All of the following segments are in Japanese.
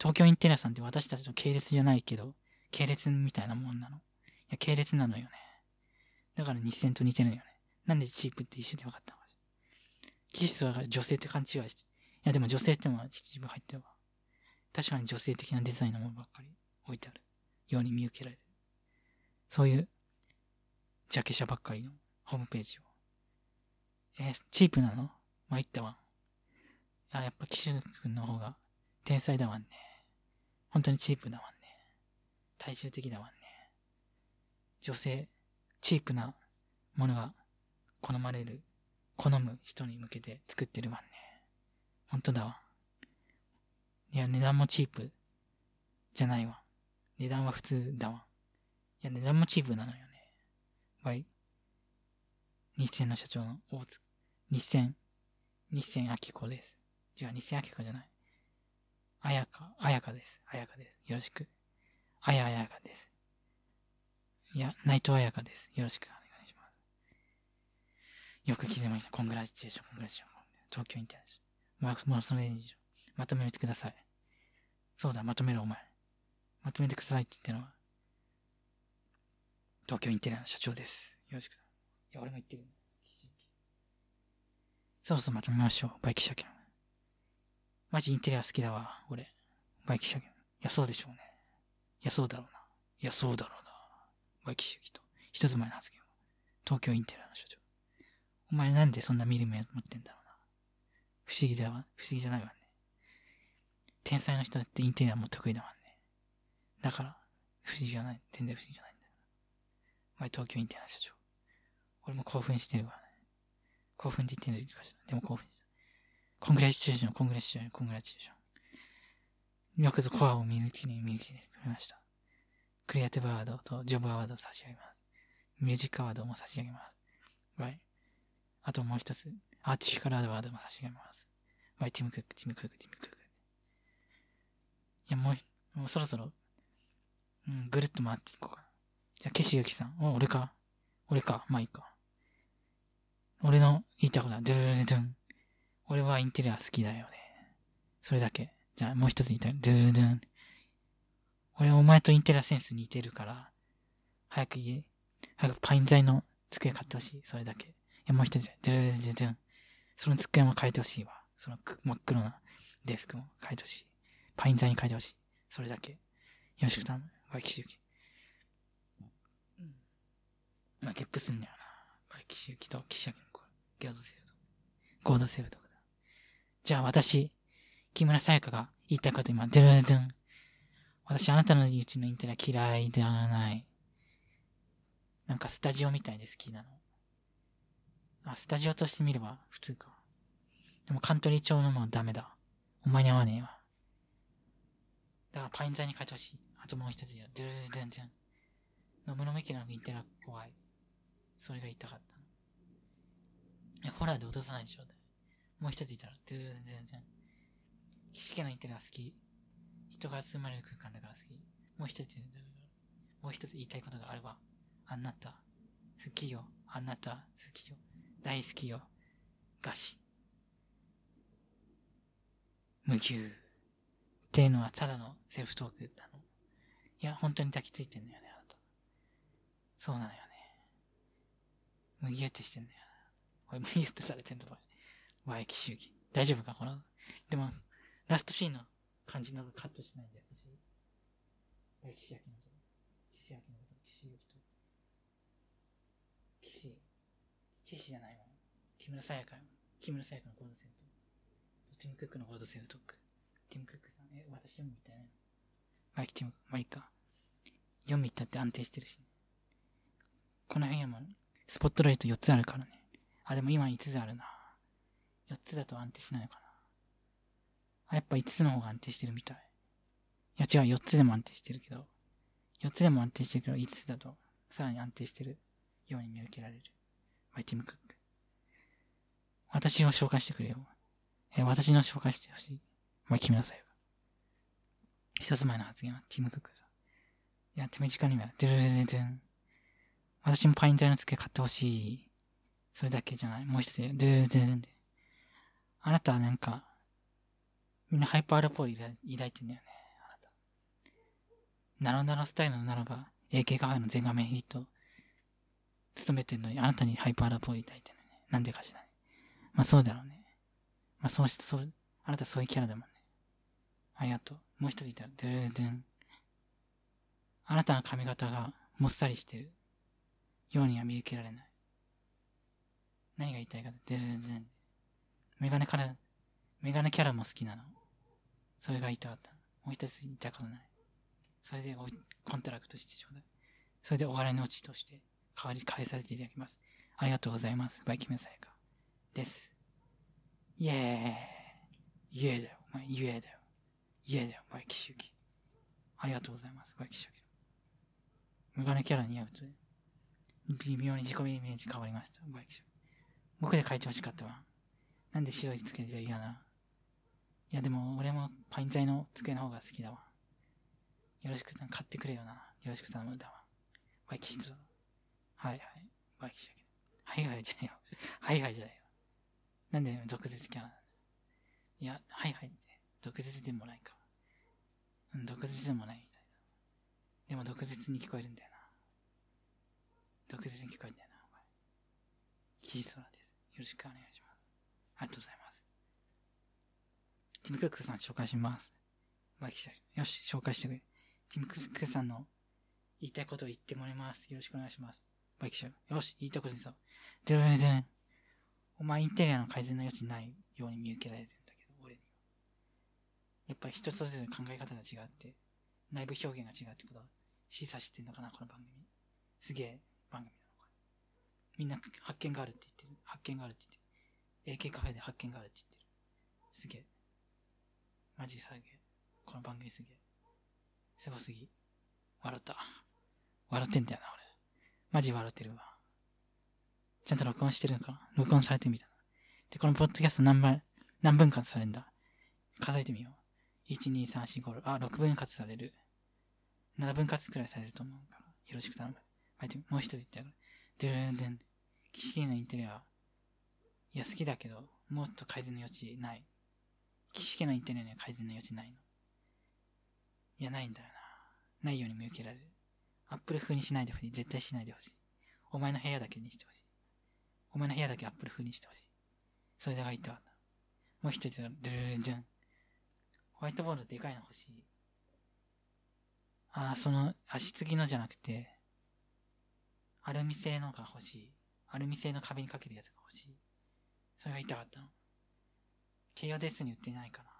東京インテリアさんって私たちの系列じゃないけど、系列みたいなもんなの。いや、系列なのよね。だから日線と似てるよね。なんでチープって一緒で分かったのか。技術は女性って勘違いして。いや、でも女性ってのは一部入ってるわ。確かに女性的なデザインのものばっかり置いてあるように見受けられる。そういう、ジャケ写ばっかりのホームページを。えー、チープなの？参ったわ。あ、やっぱ岸君の方が天才だわんね。本当にチープだわんね。大衆的だわんね。女性、チープなものが好まれる、好む人に向けて作ってるわんね。本当だわ。いや、値段もチープじゃないわ。値段は普通だわ。いや、値段もチープなのよね。バイ。日清の社長の大津。日清、日清明子です。違う、日清明子じゃない。あやか、あやかです。あやかです。よろしく。あやあやかです。いや、内藤あやかです。よろしくお願いします。よく気づきました。コングラチュエーション、コングラチュエーション。東京インターネット。まあ、それでいいでしょ。まとめてください。そうだ、まとめろ、お前。まとめてくださいって言ってのは、東京インテリアの社長です。よろしく。いや、俺も言ってる。そろそろまとめましょう。バイキシャケン。マジインテリア好きだわ、俺。バイキシャケン。いや、そうでしょうね。いや、そうだろうな。いや、そうだろうな。バイキシャケと。一つ前の発言東京インテリアの社長。お前なんでそんな見る目を持ってんだろうな。不思議だわ。不思議じゃないわね。天才の人だってインテリアも得意だわね。だから、不思議じゃない。全然不思議じゃないんだよ。お前東京インテリアの社長。俺も興奮してるわね。興奮って言ってるかしら。でも興奮した。コングラチューション、コングラチューション、コングラチューション。よくぞコアを見抜きに見抜きてくれました。クリエイティブアワードとジョブアワードを差し上げます。ミュージックアワードも差し上げます。はい。あともう一つ、artificial award も差し上げます。はい、ティムクック、ティムクック、ティムクック。いや、もう、もうそろそろ、うん、ぐるっと回っていこうかな。じゃあ、岸由紀さん。お、俺か？俺か？まあいいか。俺の言いたいことは、ドゥルルルドゥン。俺はインテリア好きだよね。それだけ。じゃあ、もう一つ言いたい。ドゥルドゥン。俺はお前とインテリアセンス似てるから、早く言え。早くパイン材の机買ってほしい。それだけ。いや、もう一つ。ドゥルルルドゥン。その机も変えてほしいわ。その真っ黒なデスクも変えてほしい。パイン材に変えてほしい。それだけ。よろしく頼む。バイキシュキ。まあ、ゲップすんだよな。バイキシュキとキシャキのギョードセルと。ゴードセルと。じゃあ私、木村沙耶香が言いたいこと今、ドゥルドゥン。私あなたのうちのインテリア嫌いではない。なんかスタジオみたいで好きなの。あ、スタジオとして見れば普通か。でもカントリー調のもダメだ。お前に合わねえわ。だからパイン材に変えてほしい。あともう一つや。ドゥルドゥンドゥン。ノムノメキのインテリア怖い。それが言いたかったの。いや、ホラーで落とさないでしょ。もう一つ言ったら、ドゥルンドゥンドゥン。岸家のインテリア好き。人が集まれる空間だから好き。もう一つ、もう一つ言いたいことがあれば。あなた、好きよ。あなた、好きよ。大好きよ。餓死。無牛。っていうのはただのセルフトークなの。いや、本当に抱きついてんだよね、あなた。そうなのよね。無牛ってしてんだよな。俺無牛ってされてんのば。和駅主義。大丈夫かこの？でも、ラストシーンの感じのカットしないでほしい。岸焼きのこと。岸焼きのこと。岸ゆきと。岸、岸じゃないわ。木村沙耶香木村沙耶香のコードセルト。ティム・クックのコードセルトーク。ティム・クックさん、え、私読むみたいな。マイキティム、まあいいか。読みったって安定してるし、ね。この辺はもう、スポットライト4つあるからね。あ、でも今5つあるな。4つだと安定しないのかな。あ、やっぱ5つの方が安定してるみたい。いや違う、4つでも安定してるけど、4つでも安定してるけど、5つだとさらに安定してるように見受けられる。マイティムクック。私を紹介してくれよ。え、私の紹介してほしい。まあ、君なさいよ。一つ前の発言は、ティム・クックさん。いや、手短には、ドゥルルルドゥン。私もパイン材の付け買ってほしい。それだけじゃない。もう一つ、ドゥルルルドゥンで。あなたはなんか、みんなハイパーアルポール抱いてんだよね。あなたナロナロスタイルのナロが AK カフェの全画面ヒット務めてんのに、あなたにハイパーラポーリ抱いてるのね。なんでかしらね。まあそうだろうね。まあそうして、そう、あなたそういうキャラだもんね。ありがとう。もう一ついたら、ドゥルドゥン。あなたの髪型がもっさりしてるようには見受けられない。何が言いたいかドゥルドゥン。メガネから、メガネキャラも好きなの。それが言いたかった。もう一つ言いたことない。それでコントラクトしてちょうだい。それでお払いのうちとして代わり返させていただきます。ありがとうございます。バイキムサイカです。イェーイ。イエーだよ。お前、イエーだよ。イエーだよ。バイキシュキ。ありがとうございます。バイキシュキ。メガネキャラに合うと、微妙に自己イメージ変わりました。バイキシュキ。僕で書いてほしかったわ。なんで白いつけて嫌な。いやでも俺もパイン材の机の方が好きだわ。よろしく買ってくれよな。よろしく頼むだわ。バイキシュはいはい。バイキシュはいはいじゃないよ。はいはいじゃないよ。なんで毒舌キャラなんだいや、はいはいって、毒舌でもないか。うん、毒舌でもないみたいな。でも毒舌に聞こえるんだよな。毒舌に聞こえるんだよな、お前。キジソラです。よろしくお願いします。ありがとうございます。ティム・クックさん紹介します。 by キシャよし、紹介してくれ。ティム・クックさんの言いたいことを言ってもらいます。よろしくお願いします。バイキシャよし、言いたことにさ。でるでん。お前インテリアの改善の余地ないように見受けられるんだけど、俺には。やっぱり人それぞれ考え方が違って、内部表現が違うってことは示唆してんのかな、この番組。すげえ番組なのか。みんな発見があるって言ってる。発見があるって言ってる。AK カフェで発見があるって言ってる。すげえ。マジさげえ。この番組すげえ。すごすぎ。笑った。笑ってんだよな、俺。マジ笑ってるわ。ちゃんと録音してるのかな？録音されてみた。で、このポッドキャスト何倍、何分割されるんだ？数えてみよう。1、2、3、4、5、6、あ、6分割される。7分割くらいされると思うから、よろしく頼む。はい、もう一つ言ってやる。ドゥルンドゥン。騎士のインテリア、いや、好きだけど、もっと改善の余地ない。騎士家のインテリアには改善の余地ないの。いや、ないんだよな。ないように見受けられる。アップル風にしないでほしい。絶対しないでほしい。お前の部屋だけにしてほしい。お前の部屋だけアップル風にしてほしい。それが言ったかった。もう一つ、ルルルンジュン。ホワイトボードでかいの欲しい。ああ、その、足継ぎのじゃなくて、アルミ製のが欲しい。アルミ製の壁にかけるやつが欲しい。それが言いたかったの。京葉デスに売ってないかな。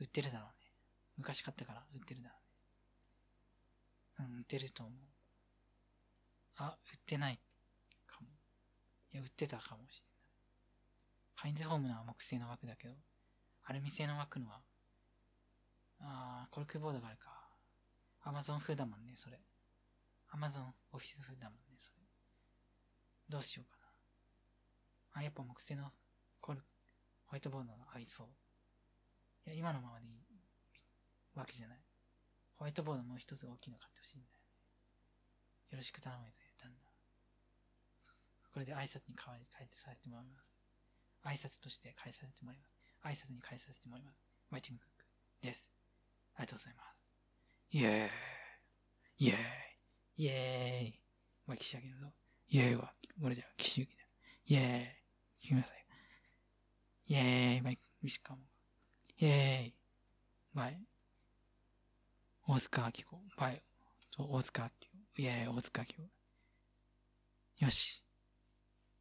売ってるだろうね。昔買ったから売ってるだろうね。うん、売ってると思う。あ、売ってないかもいや、売ってたかもしれない。ハインズホームのは木製の枠だけど、アルミ製の枠のは、あー、コルクボードがあるか。アマゾン風だもんね、それ。アマゾンオフィス風だもんね、それ。どうしようか。あ、やっぱ木製のコル、ホワイトボードが合いそう。いや、今のままでいいわけじゃない。ホワイトボードもう一つ大きいの買ってほしいんだよね。よろしく頼むぜ。旦那これで挨拶に変わり、変えてさせてもらいます。挨拶として返させてもらいます。挨拶に返させてもらいます。マイティムクックです。ありがとうございます。イェーイ。イェーイ。イェーイ。まあ、岸上げるぞ。イェーイは、俺だよ。岸上げだ。イェーイ。聞きなさい。イェーイ。マイク、ミスカモ。イェーイ。バイ。大塚明子。バイ。そう、大塚明子。イェーイ、大塚明子。よし。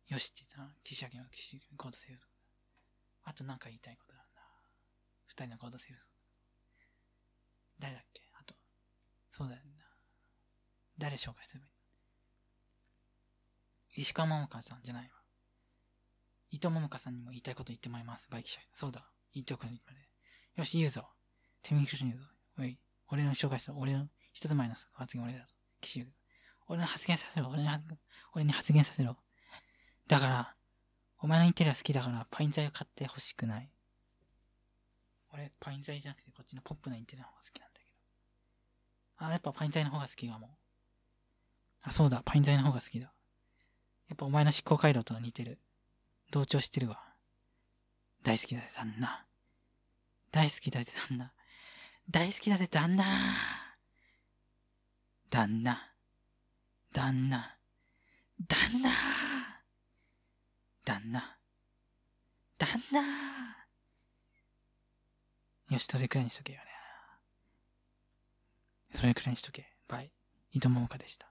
よしって言ったら、岸上は岸コードセールス。あとなんか言いたいことあるな。二人のコードセールス。誰だっけあと。そうだよな。誰紹介すればいい石川桃香さんじゃないわ。伊藤桃香さんにも言いたいこと言ってもらいます。バイキシャ。そうだ。言っておくのに。よし、言うぞ。手右クシ言うぞ。おい。俺の紹介した。俺の一つ前の発言俺だぞ。岸優俺の発言させろ。俺に発言、俺に発言させろ。だから、お前のインテリア好きだからパイン材を買ってほしくない。俺、パイン材じゃなくてこっちのポップなインテリアの方が好きなんだけど。あ、やっぱパイン材の方が好きかも。あ、そうだ、パイン材の方が好きだ。やっぱお前の思考回路と似てる。同調してるわ。大好きだぜ、旦那。大好きだぜ、旦那。大好きだぜ、旦那。旦那、旦那、旦那、旦那、旦那。よし、それくらいにしとけよね。それくらいにしとけ。バイ。伊藤桃香でした。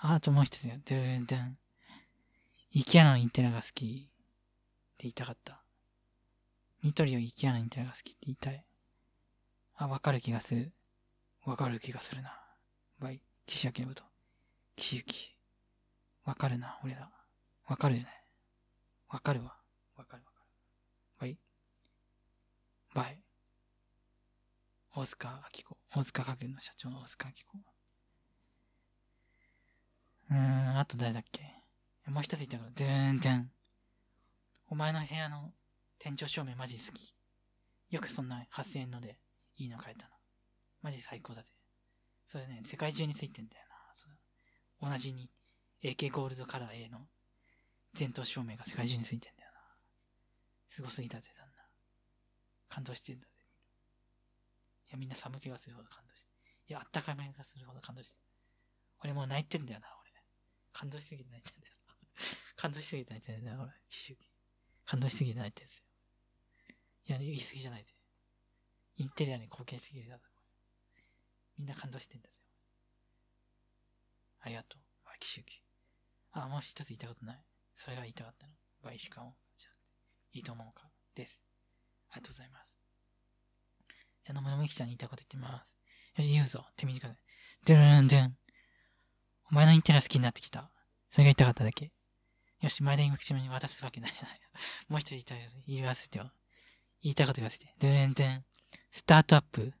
あ、ともう一つよ。ドゥーンドゥン。イケアのインテナが好きって言いたかった。ニトリよりイケアのインテナが好きって言いたい。あ、わかる気がする。わかる気がするな。バイ。岸明のこと。岸行。わかるな、俺ら。わかるよね。わかるわ。わかるわかる。バイ。バイ。大塚明子。大塚家具の社長の大塚明子。うーん、あと誰だっけ？もう一つ言ったから、でーんじゃん。お前の部屋の天井照明マジ好き。よくそんな8000円のでいいの買えたな。マジ最高だぜ。それね、世界中についてんだよな。そ同じに AK ゴールドカラー A の前頭照明が世界中についてんだよな。すごすぎたぜ、旦那。感動してんだぜ。いや、みんな寒気がするほど感動して。いや、あったかめがするほど感動して。俺もう泣いてんだよな、俺。感動しすぎて泣いてんだよ。感動しすぎて泣いてんだよ、俺。感動しすぎて泣いてんですよ。いや、言い過ぎじゃないぜ。インテリアに貢献しすぎてだみんな感動してんだぜ。ありがとう。バイキシュキ。あ、もう一つ言いたことない？それが言いたかったの？バイシカオじゃいいと思うか？です。ありがとうございます。じゃあ、野村みきちゃんに言いたいこと言ってます。よし、言うぞ。手短で。ドゥルルンドゥン。お前のインテリア好きになってきた。それが言いたかっただけ。よし、前田今口に渡すわけないじゃない。もう一つ言いたいこと言わせてよ。言いたいこと言わせて。ドゥルンドゥン。スタートアップ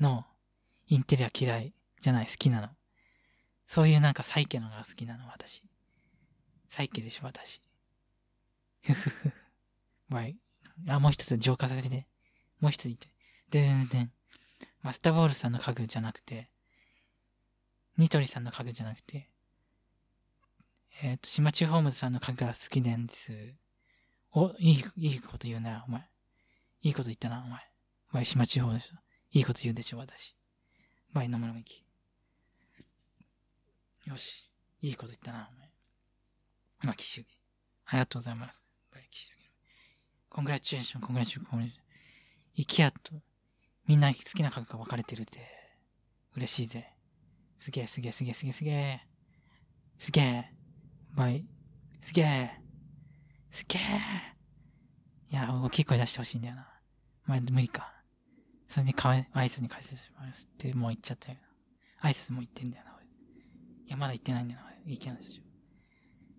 のインテリア嫌いじゃない、好きなの。そういうなんかサイケのが好きなの、私。サイケでしょ、私。ふふふ。わい。あ、もう一つ浄化させて。もう一つ言って。でんでん。マスターボールさんの家具じゃなくて、ニトリさんの家具じゃなくて、えっ、ー、と、島中ホームズさんの家具が好きなんです。お、いい、いいこと言うな、お前。いいこと言ったな、お前。お前、島中ホームズ。いいこと言うでしょ、私。バイ野村美希。よし。いいこと言ったな、お前。まあ、騎手。ありがとうございます。バイ騎手。コングラチュエーション、コングラチュエーション、コングラチュエーション。イケアと、みんな好きな家具が分かれてるって、嬉しいぜ。すげえ、すげえ、すげえ、すげえ、すげえ。すげえ。バイ。すげえ。すげえ。いや、大きい声出してほしいんだよな。まあ、無理か。それにかわい、挨拶に返せしますってもう言っちゃったよな。挨拶も言ってんだよな、俺。いや、まだ言ってないんだよな、俺。いけないでしょ。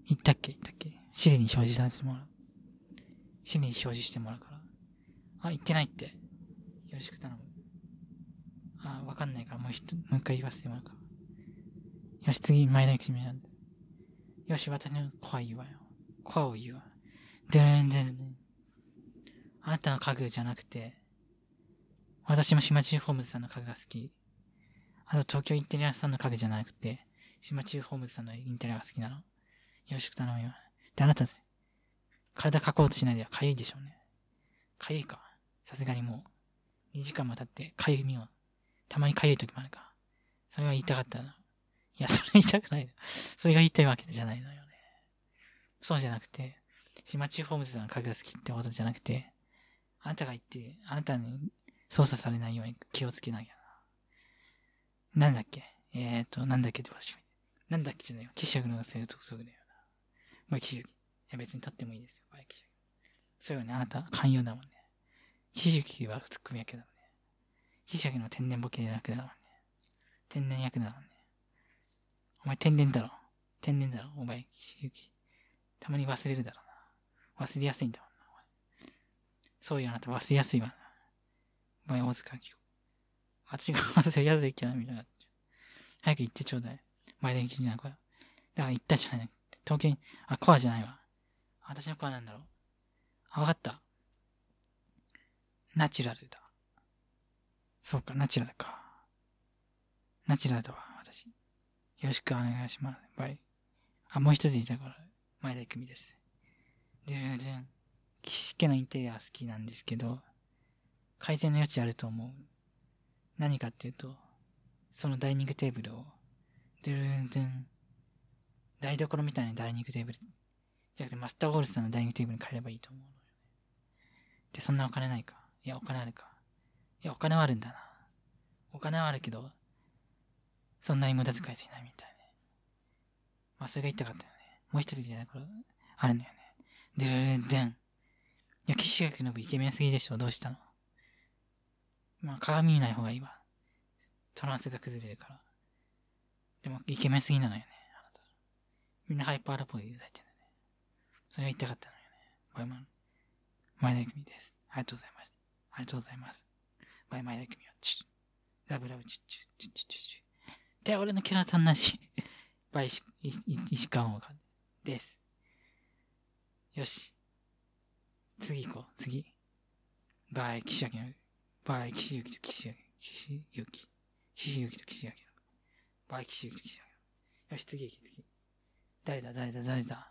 言ったっけ？言ったっけ？シリに表示させてもらう。シリに表示してもらうから。あ、言ってないって。よろしく頼む。あ、わかんないから、もう一、もう一回言わせてもらうから。よし、次、前田君なんだ。よし、私のコア言わよ。コアを言うわ。でんでんでん。あなたの家具じゃなくて、私も島中ホームズさんの家具が好き。あと東京インテリアさんの家具じゃなくて、島中ホームズさんのインテリアが好きなの。よろしく頼むよ。で、あなた、体かこうとしないではかゆいでしょうね。かゆいか。さすがにもう、2時間も経ってかゆみを、たまにかゆい時もあるか。それは言いたかったな。いや、それ言いたくないそれが言いたいわけじゃないのよね。そうじゃなくて、島中ホームズさんの家具が好きってことじゃなくて、あなたが言って、あなたに操作されないように気をつけなきゃな。なんだっけ？えーと、なんだっけって場所。なんだっけじゃないよ。騎士のせいとそぐだよな。まあ、騎士いや、別に立ってもいいですよ。バイ騎士そうよね。あなた、寛容だもんね。騎士はツッコミ役だもんね。騎士の天然ボケ役だもんね。天然役だもんね。お前天然だろ。天然だろ。お前、騎士たまに忘れるだろうな。忘れやすいんだもんな。そういうあなた忘れやすいわな。お前大塚明子。私が忘れやすいキャラみたいな。早く行ってちょうだい。前田幸じゃない、これ。だから行ったじゃない。東京に、あ、コアじゃないわ。私のコアなんだろう。あ、わかった。ナチュラルだ。そうか、ナチュラルか。ナチュラルだわ、私。よろしくお願いします。バイ。あ、もう一ついたから、前田久美です。で、で、岸家のインテリア好きなんですけど、改善の余地あると思う。何かっていうと、そのダイニングテーブルを、ドゥルンドゥン、台所みたいなダイニングテーブル、じゃなくてマスターゴールさんのダイニングテーブルに変えればいいと思うのよね。で、そんなお金ないか。いや、お金あるか。いや、お金はあるんだな。お金はあるけど、そんなに無駄遣いしないみたいね。まあ、それが言いたかったよね。もう一つじゃない、これ、あるんだよね。ドゥルルンドゥン。いや、岸垣信イケメンすぎでしょ。どうしたの？まあ、鏡見ない方がいいわ。トランスが崩れるから。でも、イケメンすぎなのよね。あなた。みんなハイパーラポでいただいてるんだね。それが言いたかったのよね。バイマン。前田組です。ありがとうございました。ありがとうございます。バイ前田組は、チュッ。ラブラブチュッチュッチュッチュッチュッチュッ。で、俺のキャラ足んなし。バイ石、石川岡です。よし。次行こう。次。バイ岸明の、バイ岸幸と岸明、岸幸。岸幸と岸明の。バイ岸幸と岸明の。よし、次行け、次。誰だ、誰だ、誰だ。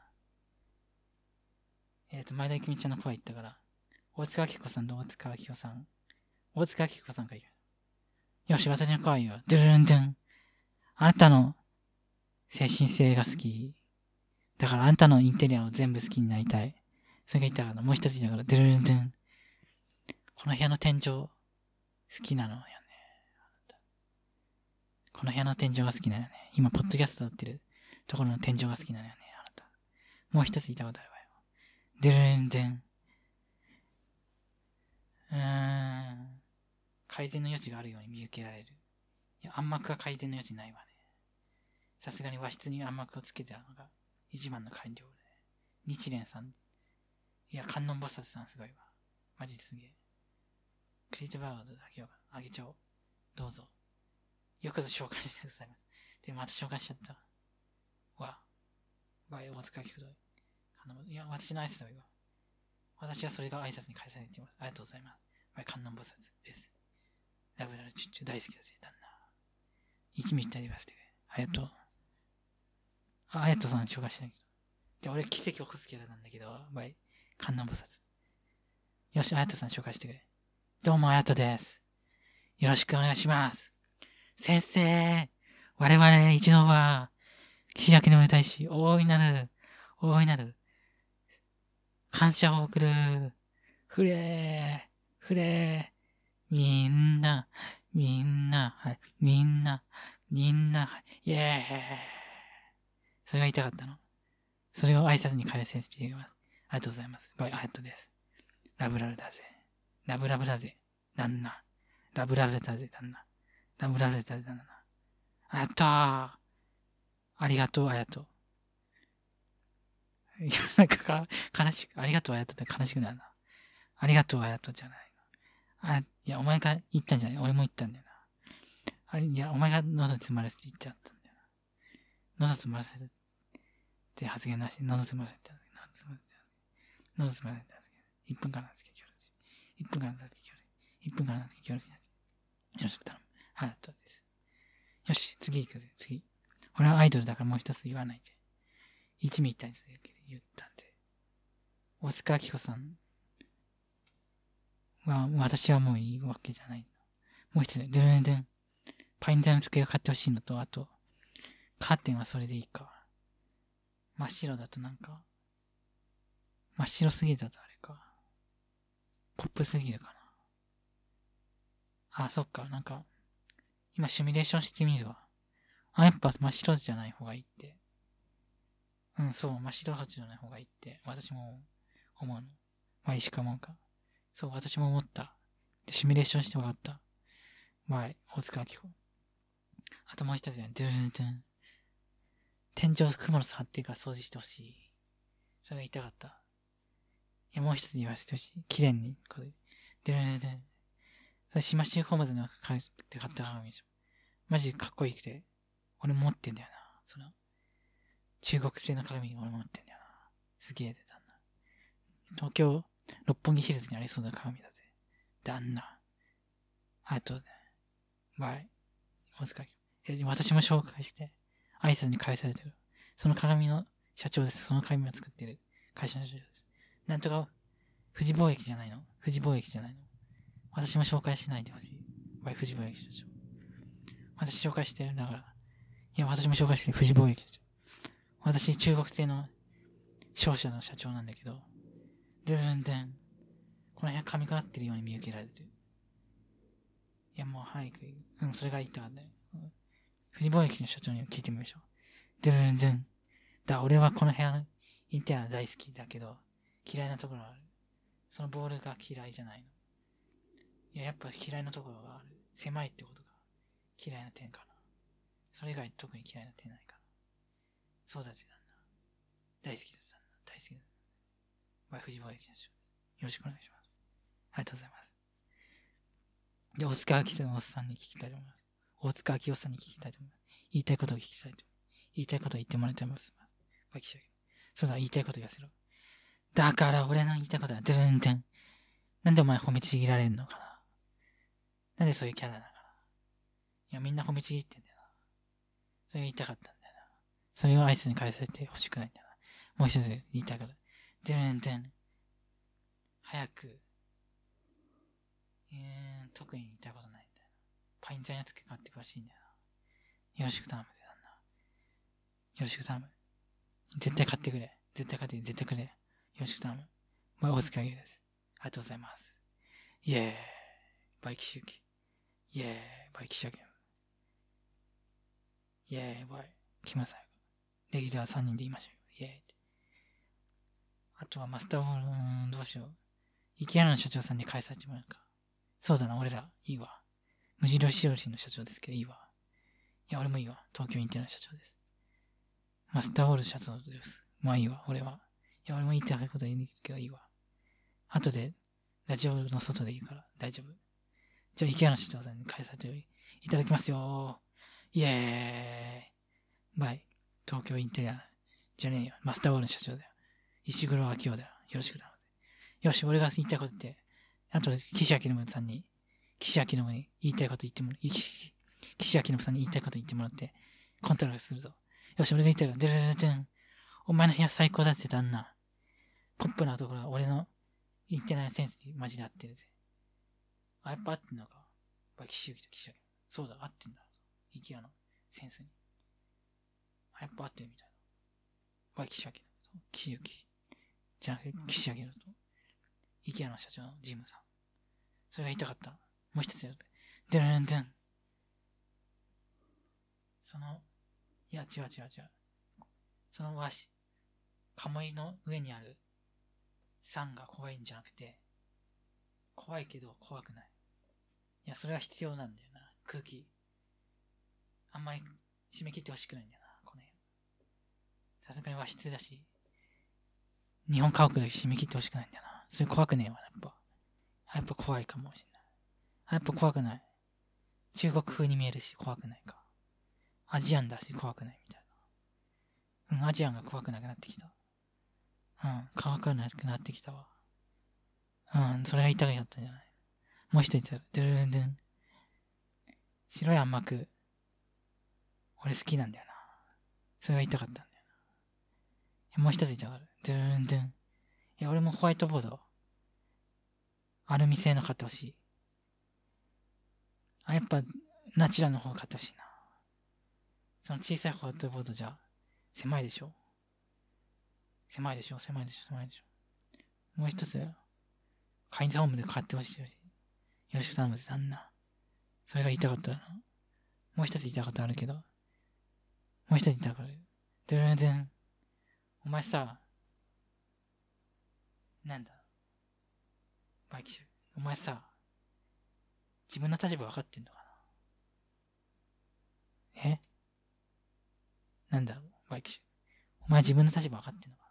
えっ、ー、と、前田ゆきみちゃんの声言ったから、大塚明子さんと大塚明子さん。大塚明子さんから言う。よし、私の声よ。ドゥルルンドゥン。あなたの精神性が好き。だからあんたのインテリアを全部好きになりたい。それが言ったから、もう一つだから、ドゥルルンドゥン。この部屋の天井、好きなのよね。この部屋の天井が好きなのよね。今、ポッドキャスト撮ってるところの天井が好きなのよね、あなた。もう一つ言いたことあるわよ。ドゥルルンドゥン。うーん。改善の余地があるように見受けられる。いや、暗幕は改善の余地ないわね。さすがに和室に暗幕をつけてたのが一番の官僚で、日蓮さん。いや、観音菩薩さんすごいわ。マジですげえ。クリエイティブアワードだけをあげちゃおう。どうぞ。よくぞ紹介してくださいま。で、また紹介しちゃった。わ。わい、大塚聞くと。いや、私の挨拶はいいわ。私はそれが挨拶に返されています。ありがとうございます。わい、観音菩薩です。ラブラルチュッチュ大好きだぜ、旦那。一味一体で言わせてくれ。ありがとう。あ、やとさん紹介してないけど。で、俺奇跡を起こすキャラなんだけど、わい、観音菩薩。よし、あやとさん紹介してくれ。どうも、あやとです。よろしくお願いします。先生、我々一度は、岸明の大使、大いなる、大いなる、感謝を送る。ふれー、ふれー、みんな、みんな、はい、みんな、みんな、イェーイ。それが言いたかったの。それを挨拶に返せています。ありがとうございます。バイ、ありがとうです。ラブラブだぜ。ラブラブだぜ。旦那。ラブラブだぜ、旦那。ラブラブだぜ、旦那。あやったー。ありがとう、あやと。いや、なんかか、悲しく、ありがとう、あやとって悲しくなるな。ありがとう、あやとじゃないあ、いや、お前が言ったんじゃない俺も言ったんだよな。あれ、いや、お前が喉詰まらせて言っちゃったんだよな。喉詰まらせてって発言なし、喉詰まらせて、喉詰まらせて、喉詰まらせて、1分間なんですけど、協力1分間なんですけど、協力1分間なんですけど、協力しよろしく頼む。はい、あとです。よし、次行くぜ、次。俺はアイドルだからもう一つ言わないで。一味一体で言ったんで。大塚明子さんは、私はもういいわけじゃない。もう一つ、ドゥンドゥン。パイン材の机を買ってほしいのと、あと、カーテンはそれでいいか。真っ白だとなんか、真っ白すぎだとあれか。ポップすぎるかな。あ、そっか、なんか、今シミュレーションしてみるわ。あ、やっぱ真っ白じゃない方がいいって。うん、そう、真っ白じゃない方がいいって、私も思うの。まあ、石川もんか。そう、私も思った。で、シミュレーションして分かった。まあ、大塚明子。あともう一つね、ドゥルドゥン。天井クモの巣張ってるから掃除してほしい。それが言いたかった。いや、もう一つ言わせてほしい。綺麗に、これ。ドゥルンドゥン。それ、シマシューホームズの買って買った鏡でしょ。マジかっこいいくて。俺持ってんだよな。その、中国製の鏡俺持ってんだよな。すげえぜ、旦那。東京、六本木ヒルズにありそうな鏡だぜ。旦那。あとね、 by。大塚明私も紹介して、挨拶に返されてる。その鏡の社長です。その鏡を作ってる会社の社長です。なんとか、富士貿易じゃないの？富士貿易じゃないの？私も紹介しないでほしい。 by 富士貿易社長。私紹介してるん。だから。いや、私も紹介してる。富士貿易社長。私、中国製の商社の社長なんだけど、ドゥルンドゥン。この辺噛みかかってるように見受けられてる。いや、もう早く、うん、それが言いたかったよ。富士貿易の社長に聞いてみましょう。ドゥルンドゥン。だ、俺はこの部屋のインテリア大好きだけど、嫌いなところがある。そのボールが嫌いじゃないの。いや、やっぱ嫌いなところがある。狭いってことが嫌いな点かな。それ以外特に嫌いな点ないかな。そうだぜ、旦那。大好きです、旦那。大好きです。バイ富士貿易の社長です。よろしくお願いします。ありがとうございます。で、大塚明のおっさんに聞きたいと思います。大塚明夫さんに聞きたいと思います。言いたいことを聞きたいと。言いたいことを言ってもらいたいと思います。バキシそうだ、言いたいこと言わせろ。だから俺の言いたいことは、ドゥルンドゥン。なんでお前褒めちぎられんのかななんでそういうキャラだから。いや、みんな褒めちぎってんだよな。それ言いたかったんだよな。それをアイスに返されて欲しくないんだよな。もう一つ言いたいこと。ドゥルンドゥン。早く。えー、特に言いたいことない。パインザやつけ買ってほしいんだよな。よろしく頼むぜ、旦那。よろしく頼む。絶対買ってくれ。絶対買ってくれ絶対くれ。よろしく頼む。まあ、大塚優です。ありがとうございます。イェーイ。バイキ周期。イェーイ。バイキシャゲイェーイ、バイ。来なさい。レギュラー3人で言いましょう。イェーイ。あとはマスターボール、どうしよう。イケアの社長さんに返させてもらうか。そうだな、俺ら、いいわ。無印良品の社長ですけど、いいわ。いや、俺もいいわ。東京インテリアの社長です。マスターボール社長です。まあいいわ、俺は。いや、俺も言いたいこと言うけどいいわ。後で、ラジオの外で言うから、大丈夫。じゃあ、イケアの社長さんに返させていただきますよ。イェーイ。バイ。東京インテリア。じゃねえよ。マスターボールの社長だよ。石黒明夫だよ。よろしく頼むぜ。よし、俺が言いたいことって、あと、岸明信さんに、岸明信に言いたいこと言ってもら、岸明信さんに言いたいこと言ってもらって、コントロールするぞ。よし、俺が言いたいこと、ドゥルルルルン。お前の部屋最高だぜ、旦那。ポップなところが俺の言ってないセンスにマジで合ってるぜ。あ、やっぱ合ってんのか。やっぱ岸行と岸明。そうだ、合ってんだ。イケアのセンスに。あ、やっぱ合ってるみたいな。やっぱ岸明と岸行じゃなくて岸明と、イケアの社長のジムさん。それが言いたかった。もう一つやる。ドゥルンドゥン。その、いや、違う違う違う。その和紙、鴨居の上にある山が怖いんじゃなくて、怖いけど怖くない。いや、それは必要なんだよな。空気。あんまり締め切ってほしくないんだよな、この辺。さすがに和室だし、日本家屋で締め切ってほしくないんだよな。それ怖くねえわ、やっぱ。やっぱ怖いかもしれない。やっぱ怖くない。中国風に見えるし怖くないか。アジアンだし怖くないみたいな。うん、アジアンが怖くなくなってきた。うん、怖くなくなってきたわ。うん、それが言いたかったんじゃない？もう一つ、ドゥルルンドゥン。白い甘く、俺好きなんだよな。それが言いたかったんだよな。もう一つ言いた。ドゥルンドゥン。いや、俺もホワイトボード、アルミ製の買ってほしい。あ、やっぱ、ナチュラルの方買ってほしいな。その小さいホワイトボードじゃ、狭いでしょ？狭いでしょ？狭いでしょ？狭いでしょ？もう一つ、カインズホームで買ってほしい。よよろしく頼むぜ、旦那。それが言いたかったな。もう一つ言いたかったあるけど。もう一つ言いたかった。ドゥルドゥン。お前さ、なんだ by キシュ。お前さ、自分の立場分かってんのかな？え？なんだろう？バイキシュ。お前自分の立場分かってんのかな？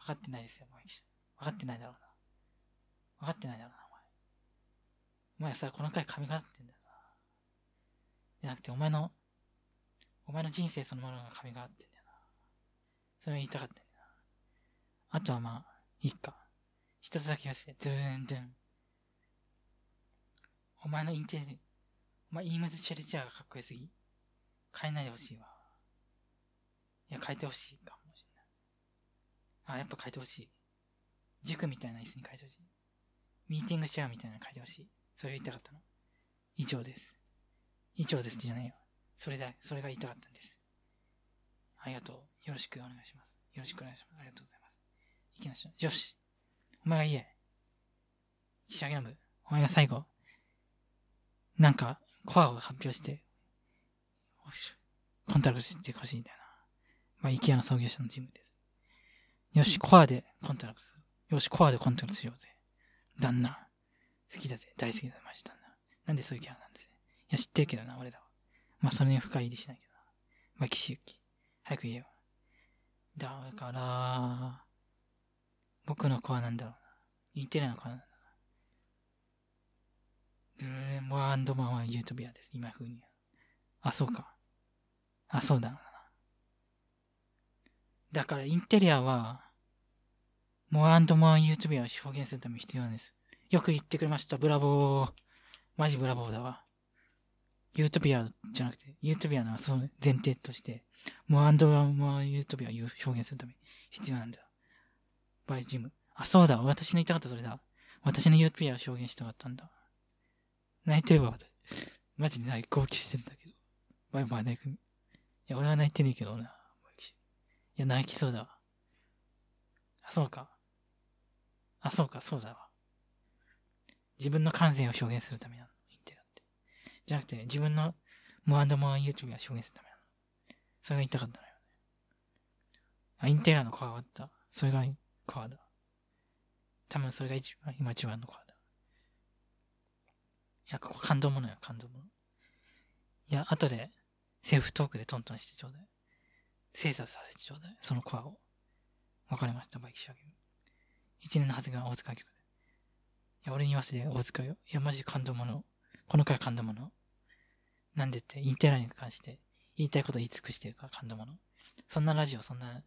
分かってないですよ、バイキシュ。分かってないだろうな。分かってないだろうな、お前。お前さ、この回髪型ってんだよな。じゃなくて、お前の、お前の人生そのものが髪がってんだよな。それを言いたかったんだよな。あとはまあ、いいか。一つだけ言わせて、ドゥーンドゥン。お前のインテリ、お前イームズ・チェルチャーがかっこよすぎ？変えないでほしいわ。いや、変えてほしいかもしれない。あ、やっぱ変えてほしい。塾みたいな椅子に変えてほしい。ミーティングシェアみたいなの変えてほしい。それを言いたかったの。以上です。以上ですじゃないよ。それだ、それが言いたかったんです。ありがとう。よろしくお願いします。よろしくお願いします。ありがとうございます。行きましょう。よし。お前が言え。仕上げの部。お前が最後。なんか、コアを発表して、コンタクトしてほしいんだよな。まあ、イケアの創業者のジムです。よし、コアでコンタクトする。よし、コアでコンタクトしようぜ。旦那。好きだぜ。大好きだぜ、マジ旦那。なんでそういうキャラなんですいや、知ってるけどな、俺らは。まあ、それに深入りしないけどな。まあ、岸行き。早く言えよ。だから、僕の子はなんだろうな。インテリアの子はなんだろうな。ルレモアンドマンはユートピアです。今風に。あ、そうか。あ、そうだな。だから、インテリアは、モアンドマンユートピアを表現するために必要なんです。よく言ってくれました。ブラボー。マジブラボーだわ。ユートピアじゃなくて、ユートピアのその前提として、モアンドマンユートピアを表現するために必要なんだ。バイジム。あ、そうだ。私の言いたかったそれだ。私のユートピアを表現したかったんだ。泣いてるわ、私。マジで泣い号泣してんだけど。バイバイ泣く。いや、俺は泣いてねえけどな。いや、泣きそうだわ。あ、そうか。あ、そうか、そうだわ。自分の感性を表現するためなの。インテリアって。じゃなくて、自分のモアンドモアンユートピアを表現するためなの。それが言いたかったのよ。あ、インテリアのコアだった。それがコアだ。多分それが一番、今一番のコアだ。いや、ここ感動ものよ、感動もの。いや、後で、セルフトークでトントンしてちょうだい。精査させてちょうだい。そのコアを。わかりました、バイキシャゲ一年のはずが大塚曲で。いや、俺に言わせて大塚よ。いや、マジ感動もの。この回感動もの。なんでって、インテリアに関して言いたいこと言い尽くしてるから感動もの。そんなラジオ、そんな、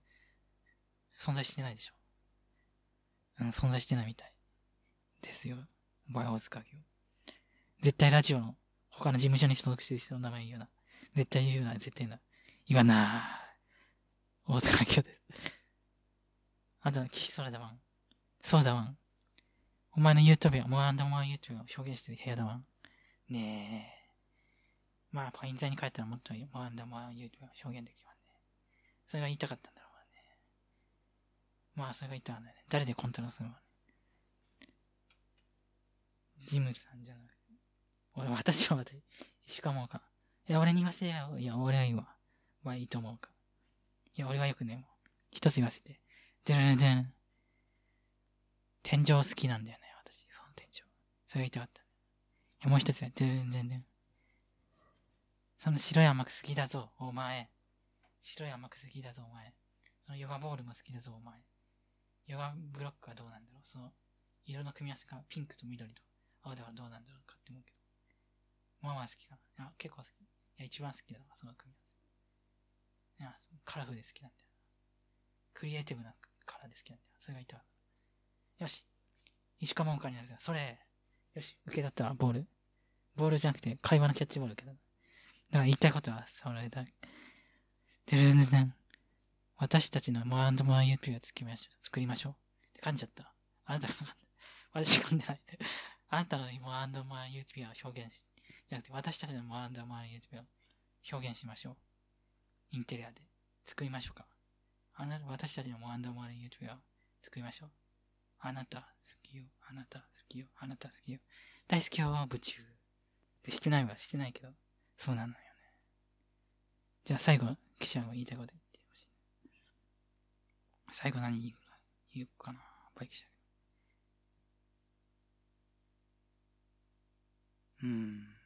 存在してないでしょ。うん、存在してないみたい。ですよ。バイオ大塚業。絶対ラジオの他の事務所に所属してる人の名前言うな。絶対言うな、絶対言うな。言わな大塚業です。あと、岸空だわん。そうだわん。お前のユートピア、モアンドモアユートピアを表現してる部屋だわん。ねえ。まあ、パイン座に帰ったらもっとモアンドモアユートピアを表現できるわね。それが言いたかったんだろうね。まあ、それが言いたかったんだよね。誰でコントロールするの？ジムさんじゃなくて。俺、私は私。しかもか。いや、俺に言わせよ。いや、俺はいいわ。まあ、いいと思うか。いや、俺はよくね、一つ言わせて。でるでん。天井好きなんだよね、私。その天井。それ言いたかった。いや、もう一つや。でるでんでん。その白い甘く好きだぞ、お前。白い甘く好きだぞ、お前。そのヨガボールも好きだぞ、お前。ヨガブロックはどうなんだろうその、色の組み合わせがピンクと緑と青だからどうなんだろうかって思うけど。まあまあ好きかな。いや、結構好き。いや、一番好きだわ、その組み合わせ。いや、カラフルで好きなんだよ。クリエイティブなカラーで好きなんだよ。それがいた。よし。石川もんかになるそれ。よし。受け取ったわ、ボール。ボールじゃなくて、会話のキャッチボール受け取った。だから言いたいことは、それだ。でるんでん。私たちのモアンドモアユーピーを作りましょう。作りましょう。って噛んじゃった。あなたが噛んだ。私噛んでない。あなたの more and more ユーピーを表現して、じゃなくて私たちの more and more ユーピーを表現しましょう。インテリアで。作りましょうか。あなた、私たちの more and more ユーピーを作りましょう。あなた好きよ。あなた好きよ。あなた好きよ。大好きよ、宇宙。してないわ、してないけど。そうなのよね。じゃあ最後、記者が言いたいこと言ってほしい。最後何言う言うかな、バイキシャ。うん。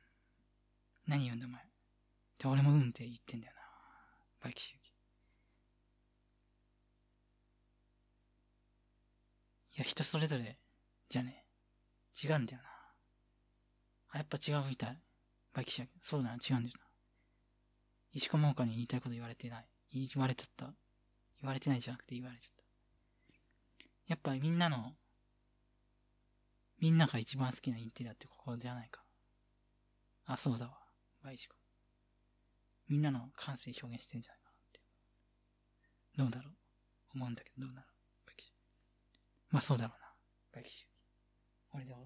何言うんだお前？で、俺もうんって言ってんだよな。バイキシュいや、人それぞれ、じゃね？違うんだよな。あ、やっぱ違うみたい。バイキシャそうだな、違うんだよな。石川桃花に言いたいこと言われてない。言われちゃった。言われてないじゃなくて言われちゃった。やっぱみんなの、みんなが一番好きなインテリアってここじゃないか。あ、そうだわ。バイシコ。みんなの感性表現してんじゃないかなって。どうだろう？思うんだけど、どうだろう？バイキシュ。まあそうだろうな。バイキシュ。俺で俺